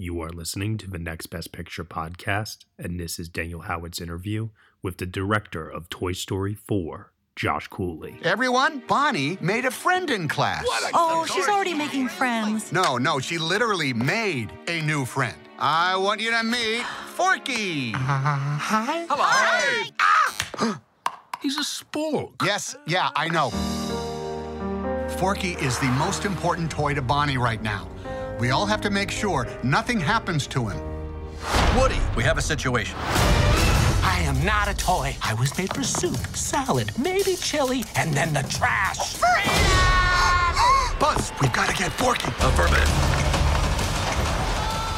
You are listening to the Next Best Picture podcast, and this is Daniel Howat's interview with the director of Toy Story 4, Josh Cooley. Everyone, Bonnie made a friend in class. oh, she's already making friends. No, no, she literally made a new friend. I want you to meet Forky. Uh, hi. Hello. Hi. Ah! He's a spork. Yes, yeah, I know. Forky is the most important toy to Bonnie right now. We all have to make sure nothing happens to him. Woody, we have a situation. I am not a toy. I was made for soup, salad, maybe chili, and then the trash. Buzz, we've got to get Forky. Affirmative.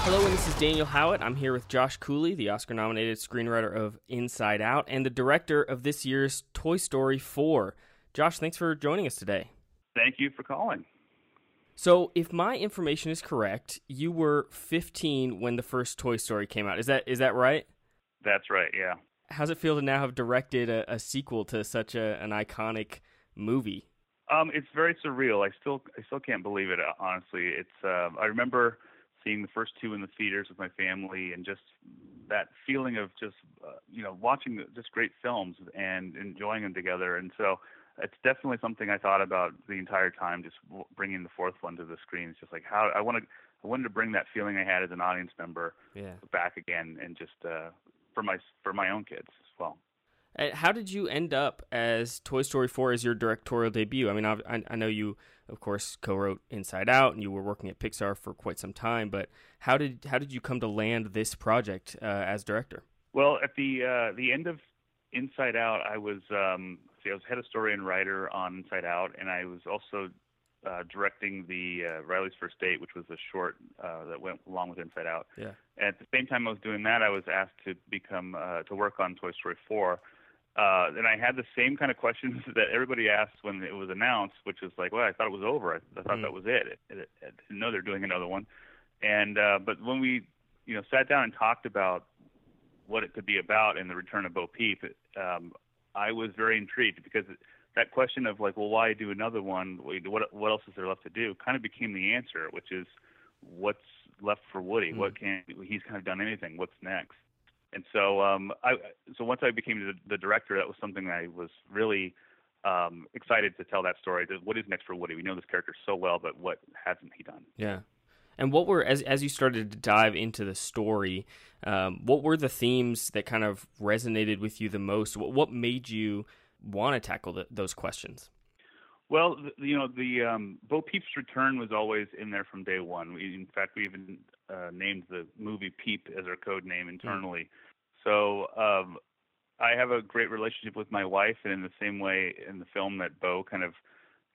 Hello, and this is Daniel Howat. I'm here with Josh Cooley, the Oscar nominated screenwriter of Inside Out and the director of this year's Toy Story 4. Josh, thanks for joining us today. Thank you for calling. So, if my information is correct, you were 15 when the first Toy Story came out. Is that is that right? That's right. Yeah. How's it feel to now have directed a, a sequel to such a, an iconic movie? Um, it's very surreal. I still I still can't believe it. Honestly, it's. Uh, I remember seeing the first two in the theaters with my family, and just that feeling of just uh, you know watching just great films and enjoying them together. And so it's definitely something I thought about the entire time. Just bringing the fourth one to the screen. It's just like how I want to. I wanted to bring that feeling I had as an audience member yeah. back again, and just uh, for my for my own kids as well. How did you end up as Toy Story 4 as your directorial debut? I mean, I, I know you, of course, co-wrote Inside Out, and you were working at Pixar for quite some time. But how did how did you come to land this project uh, as director? Well, at the uh, the end of Inside Out, I was um, see, I was head of story and writer on Inside Out, and I was also uh, directing the uh, Riley's First Date, which was a short uh, that went along with Inside Out. Yeah. And at the same time I was doing that, I was asked to become uh, to work on Toy Story 4. Uh, and I had the same kind of questions that everybody asked when it was announced, which was like, well, I thought it was over. I, I thought Mm. that was it. It, I didn't know they're doing another one. And uh, but when we, you know, sat down and talked about what it could be about in the Return of Bo Peep, um, I was very intrigued because that question of like, well, why do another one? What what else is there left to do? Kind of became the answer, which is what's left for Woody. Mm. What can he's kind of done anything? What's next? And so, um, I so once I became the, the director, that was something I was really um, excited to tell that story. What is next for Woody? We know this character so well, but what hasn't he done? Yeah. And what were as as you started to dive into the story, um, what were the themes that kind of resonated with you the most? What, what made you want to tackle the, those questions? Well, you know, the um, Bo Peep's return was always in there from day one. We, in fact, we even uh, named the movie Peep as our code name internally. So um, I have a great relationship with my wife, and in the same way in the film that Bo kind of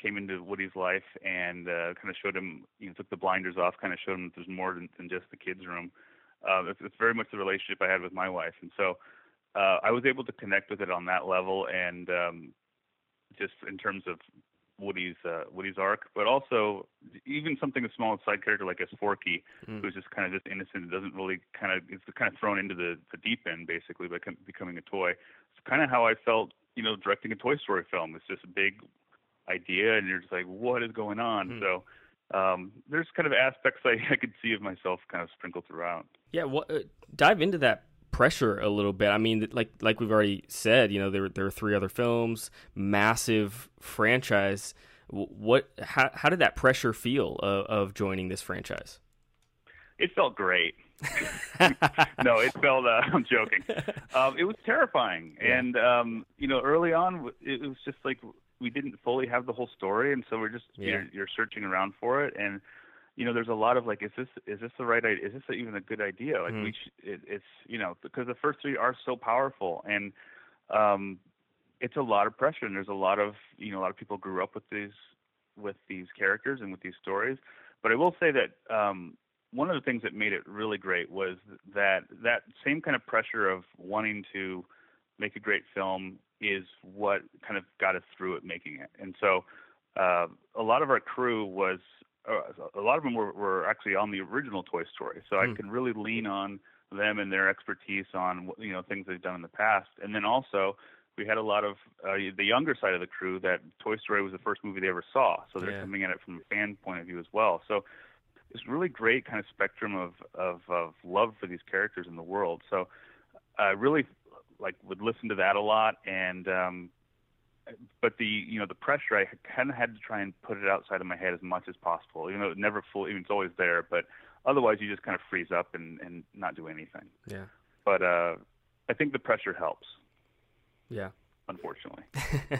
came into Woody's life and uh, kind of showed him, you know, took the blinders off, kind of showed him that there's more than, than just the kids' room. Uh, it's, it's very much the relationship I had with my wife, and so uh, I was able to connect with it on that level, and um, just in terms of Woody's uh, Woody's arc, but also even something as small as side character like as Forky, Mm. who's just kind of just innocent, doesn't really kind of is kind of thrown into the, the deep end basically by com- becoming a toy. It's kind of how I felt, you know, directing a Toy Story film. It's just a big idea, and you're just like, what is going on? Mm. So um, there's kind of aspects I, I could see of myself kind of sprinkled throughout. Yeah, what, uh, dive into that pressure a little bit. I mean, like like we've already said, you know, there there are three other films, massive franchise. What how how did that pressure feel of, of joining this franchise? It felt great. no, it felt. Uh, I'm joking. Um, it was terrifying, Yeah. and um, you know, early on, it was just like we didn't fully have the whole story, and so we're just Yeah. you're, you're searching around for it, and you know, there's a lot of like, is this is this the right idea? Is this even a good idea? Like Mhm. we, sh- it, it's you know, because the first three are so powerful, and um, it's a lot of pressure, and there's a lot of you know, a lot of people grew up with these with these characters and with these stories. But I will say that um, one of the things that made it really great was that that same kind of pressure of wanting to make a great film is what kind of got us through it making it. And so uh, a lot of our crew was uh, a lot of them were, were actually on the original Toy Story, so mm. I hmm. can really lean on them and their expertise on you know things they've done in the past. And then also we had a lot of uh, the younger side of the crew that Toy Story was the first movie they ever saw, so they're yeah. coming at it from a fan point of view as well. So it's really great kind of spectrum of, of of love for these characters in the world. So I really like would listen to that a lot and um but the you know the pressure I kind of had to try and put it outside of my head as much as possible. You know, it never fully. It's always there, but otherwise you just kind of freeze up and and not do anything. Yeah. But uh, I think the pressure helps. Yeah. Unfortunately.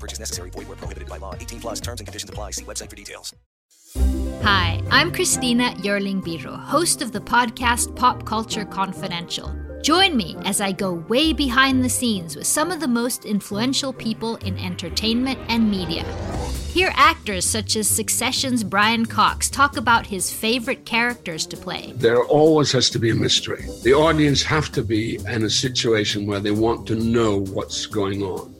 No purchase necessary. Void where prohibited by law. 18 plus terms and conditions apply. See website for details. Hi, I'm Christina Yerling Biro, host of the podcast Pop Culture Confidential. Join me as I go way behind the scenes with some of the most influential people in entertainment and media. Hear actors such as Succession's Brian Cox talk about his favorite characters to play. There always has to be a mystery. The audience have to be in a situation where they want to know what's going on.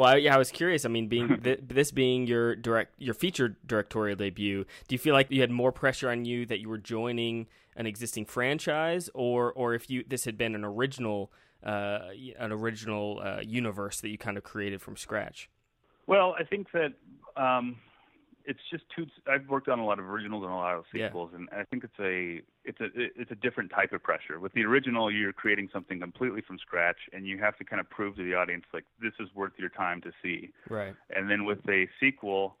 Well, yeah, I was curious. I mean, being th- this being your direct your feature directorial debut, do you feel like you had more pressure on you that you were joining an existing franchise, or or if you this had been an original uh, an original uh, universe that you kind of created from scratch? Well, I think that um, it's just too. I've worked on a lot of originals and a lot of sequels, yeah. and I think it's a it's a it's a different type of pressure. With the original, you're creating something completely from scratch, and you have to kind of prove to the audience like this is worth your time to see. Right. And then with a sequel,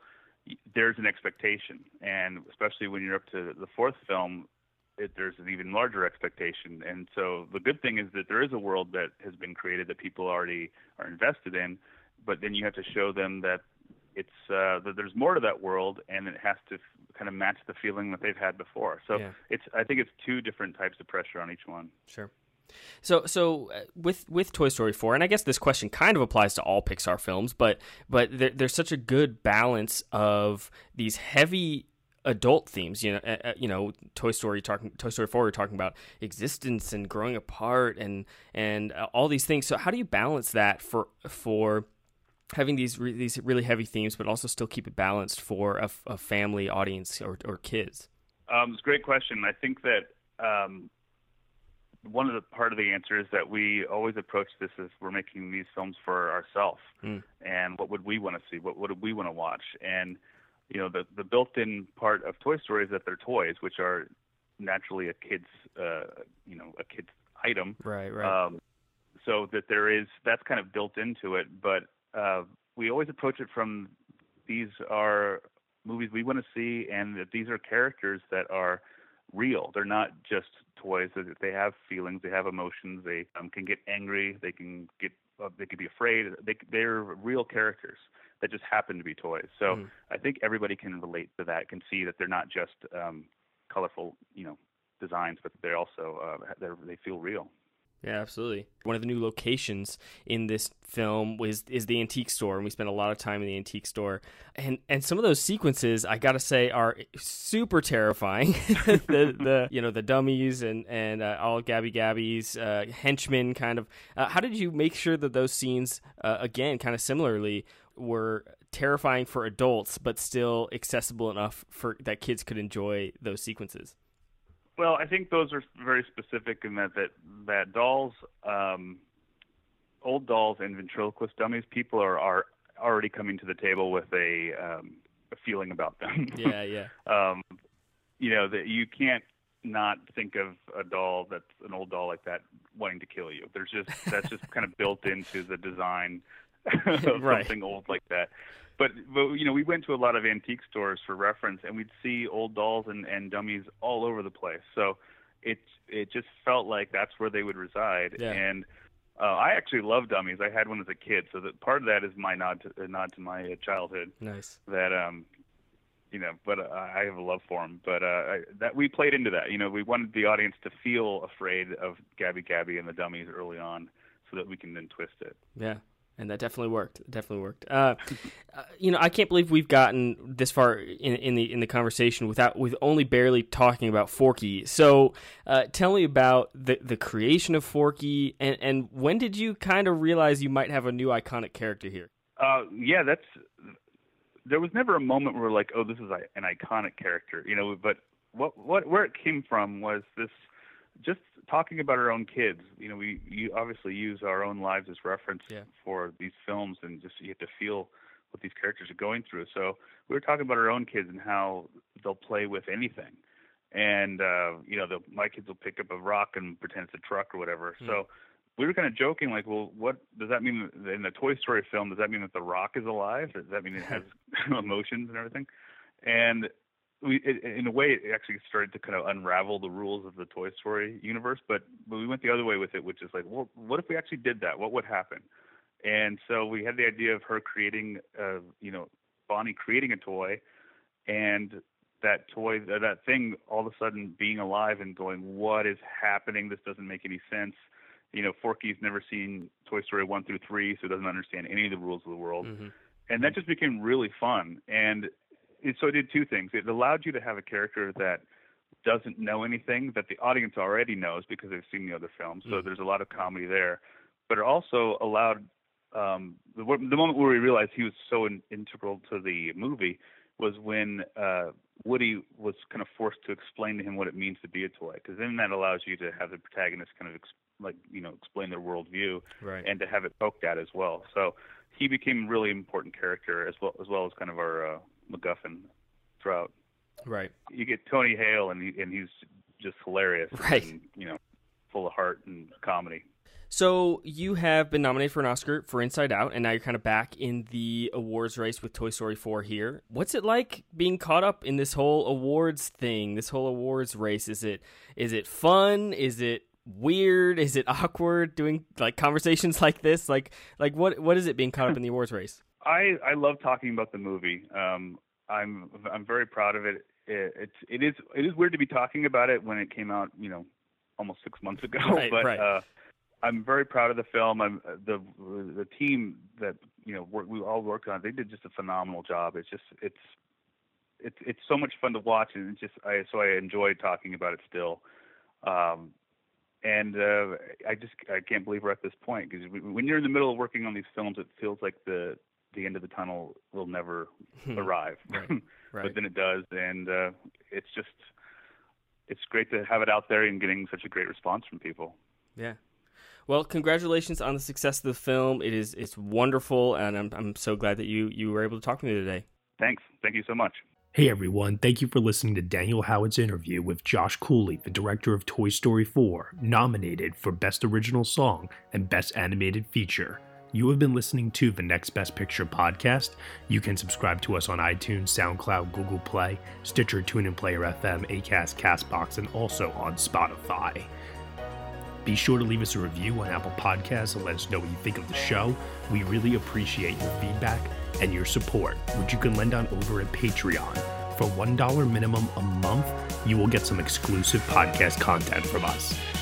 there's an expectation, and especially when you're up to the fourth film, it, there's an even larger expectation. And so the good thing is that there is a world that has been created that people already are invested in, but then you have to show them that it's uh, that there's more to that world, and it has to kind of match the feeling that they've had before. So yeah. it's I think it's two different types of pressure on each one. Sure. So, so uh, with with Toy Story four, and I guess this question kind of applies to all Pixar films, but but there, there's such a good balance of these heavy adult themes. You know, uh, uh you know, Toy Story talking Toy Story four, we're talking about existence and growing apart and and uh, all these things. So, how do you balance that for for having these re- these really heavy themes, but also still keep it balanced for a, a family audience or, or kids? Um, it's a great question. I think that um, one of the part of the answer is that we always approach this as we're making these films for ourselves, mm. and what would we want to see? What would we want to watch? And you know, the the built-in part of Toy Story is that they're toys, which are naturally a kid's, uh, you know, a kid's item. Right, right. Um, so that there is that's kind of built into it, but uh, we always approach it from these are movies we want to see, and that these are characters that are real. They're not just toys. They have feelings. They have emotions. They um, can get angry. They can get. Uh, they can be afraid. They, they're real characters that just happen to be toys. So mm. I think everybody can relate to that. Can see that they're not just um, colorful, you know, designs, but they also uh, they feel real. Yeah, absolutely. One of the new locations in this film was is the antique store, and we spent a lot of time in the antique store. And and some of those sequences, I gotta say, are super terrifying. the the you know the dummies and and uh, all Gabby Gabby's uh, henchmen, kind of. Uh, how did you make sure that those scenes, uh, again, kind of similarly, were terrifying for adults, but still accessible enough for that kids could enjoy those sequences? Well, I think those are very specific in that that that dolls, um, old dolls and ventriloquist dummies, people are are already coming to the table with a um, a feeling about them. Yeah, yeah. um, you know that you can't not think of a doll that's an old doll like that wanting to kill you. There's just that's just kind of built into the design of Right. something old like that. But but you know we went to a lot of antique stores for reference, and we'd see old dolls and, and dummies all over the place. So it it just felt like that's where they would reside. Yeah. And uh, I actually love dummies. I had one as a kid, so that part of that is my nod to a nod to my uh, childhood Nice. that um you know but uh, i have a love for them. but uh I, that we played into that you know we wanted the audience to feel afraid of gabby gabby and the dummies early on so that we can then twist it Yeah, and that definitely worked. It definitely worked. Uh, uh, you know, I can't believe we've gotten this far in, in the in the conversation without with only barely talking about Forky. So, uh, tell me about the the creation of Forky, and and when did you kind of realize you might have a new iconic character here? uh yeah that's there was never a moment where like oh this is an iconic character you know but what what where it came from was this just talking about our own kids you know we you obviously use our own lives as reference Yeah. for these films and just you have to feel what these characters are going through. So we were talking about our own kids and how they'll play with anything. And uh you know the my kids will pick up a rock and pretend it's a truck or whatever. So we were kind of joking like well what does that mean in the toy story film does that mean that the rock is alive? Does that mean it has emotions and everything? And we it, in a way it actually started to kind of unravel the rules of the toy story universe but but we went the other way with it which is like well what if we actually did that? What would happen? And so we had the idea of her creating uh you know bonnie creating a toy and that toy that thing all of a sudden being alive and going what is happening? This doesn't make any sense. You know forky's never seen toy story 1 through 3 so doesn't understand any of the rules of the world. And that just became really fun. And it, so it did two things it allowed you to have a character that doesn't know anything that the audience already knows because they've seen the other films so Mhm. there's a lot of comedy there but it also allowed um the, the moment where we realized he was so in, integral to the movie was when uh Woody was kind of forced to explain to him what it means to be a toy because then that allows you to have the protagonist kind of ex- like you know explain their worldview Right. and to have it poked at as well. So he became a really important character as well as well as kind of our uh, MacGuffin throughout. Right. You get Tony Hale and he, and he's just hilarious, Right. And, you know, full of heart and comedy. So you have been nominated for an Oscar for Inside Out, and now you're kind of back in the awards race with Toy Story 4 here. What's it like being caught up in this whole awards thing, this whole awards race? Is it is it fun? Is it weird? Is it awkward doing like conversations like this? Like like what what is it being caught up in the awards race? I I love talking about the movie. Um, I'm I'm very proud of it. it. It's it is it is weird to be talking about it when it came out, you know, almost six months ago. Right, but right. uh, I'm very proud of the film. I'm the the team that you know work, we all worked on. it, They did just a phenomenal job. It's just it's it's it's so much fun to watch, and it's just I so I enjoy talking about it still. Um, and uh, I just I can't believe we're at this point because when you're in the middle of working on these films, it feels like the the end of the tunnel will never arrive. Right, but then it does, and uh, it's just it's great to have it out there and getting such a great response from people. Yeah. Well, congratulations on the success of the film. It is it's wonderful, and I'm I'm so glad that you you were able to talk to me today. Thanks. Thank you so much. Hey everyone, thank you for listening to Daniel Howard's interview with Josh Cooley, the director of Toy Story 4, nominated for Best Original Song and Best Animated Feature. You have been listening to the Next Best Picture podcast. You can subscribe to us on iTunes, SoundCloud, Google Play, Stitcher, TuneIn Player FM, Acast, Castbox, and also on Spotify. Be sure to leave us a review on Apple Podcasts and let us know what you think of the show. We really appreciate your feedback and your support, which you can lend on over at Patreon. For $1 minimum a month, you will get some exclusive podcast content from us.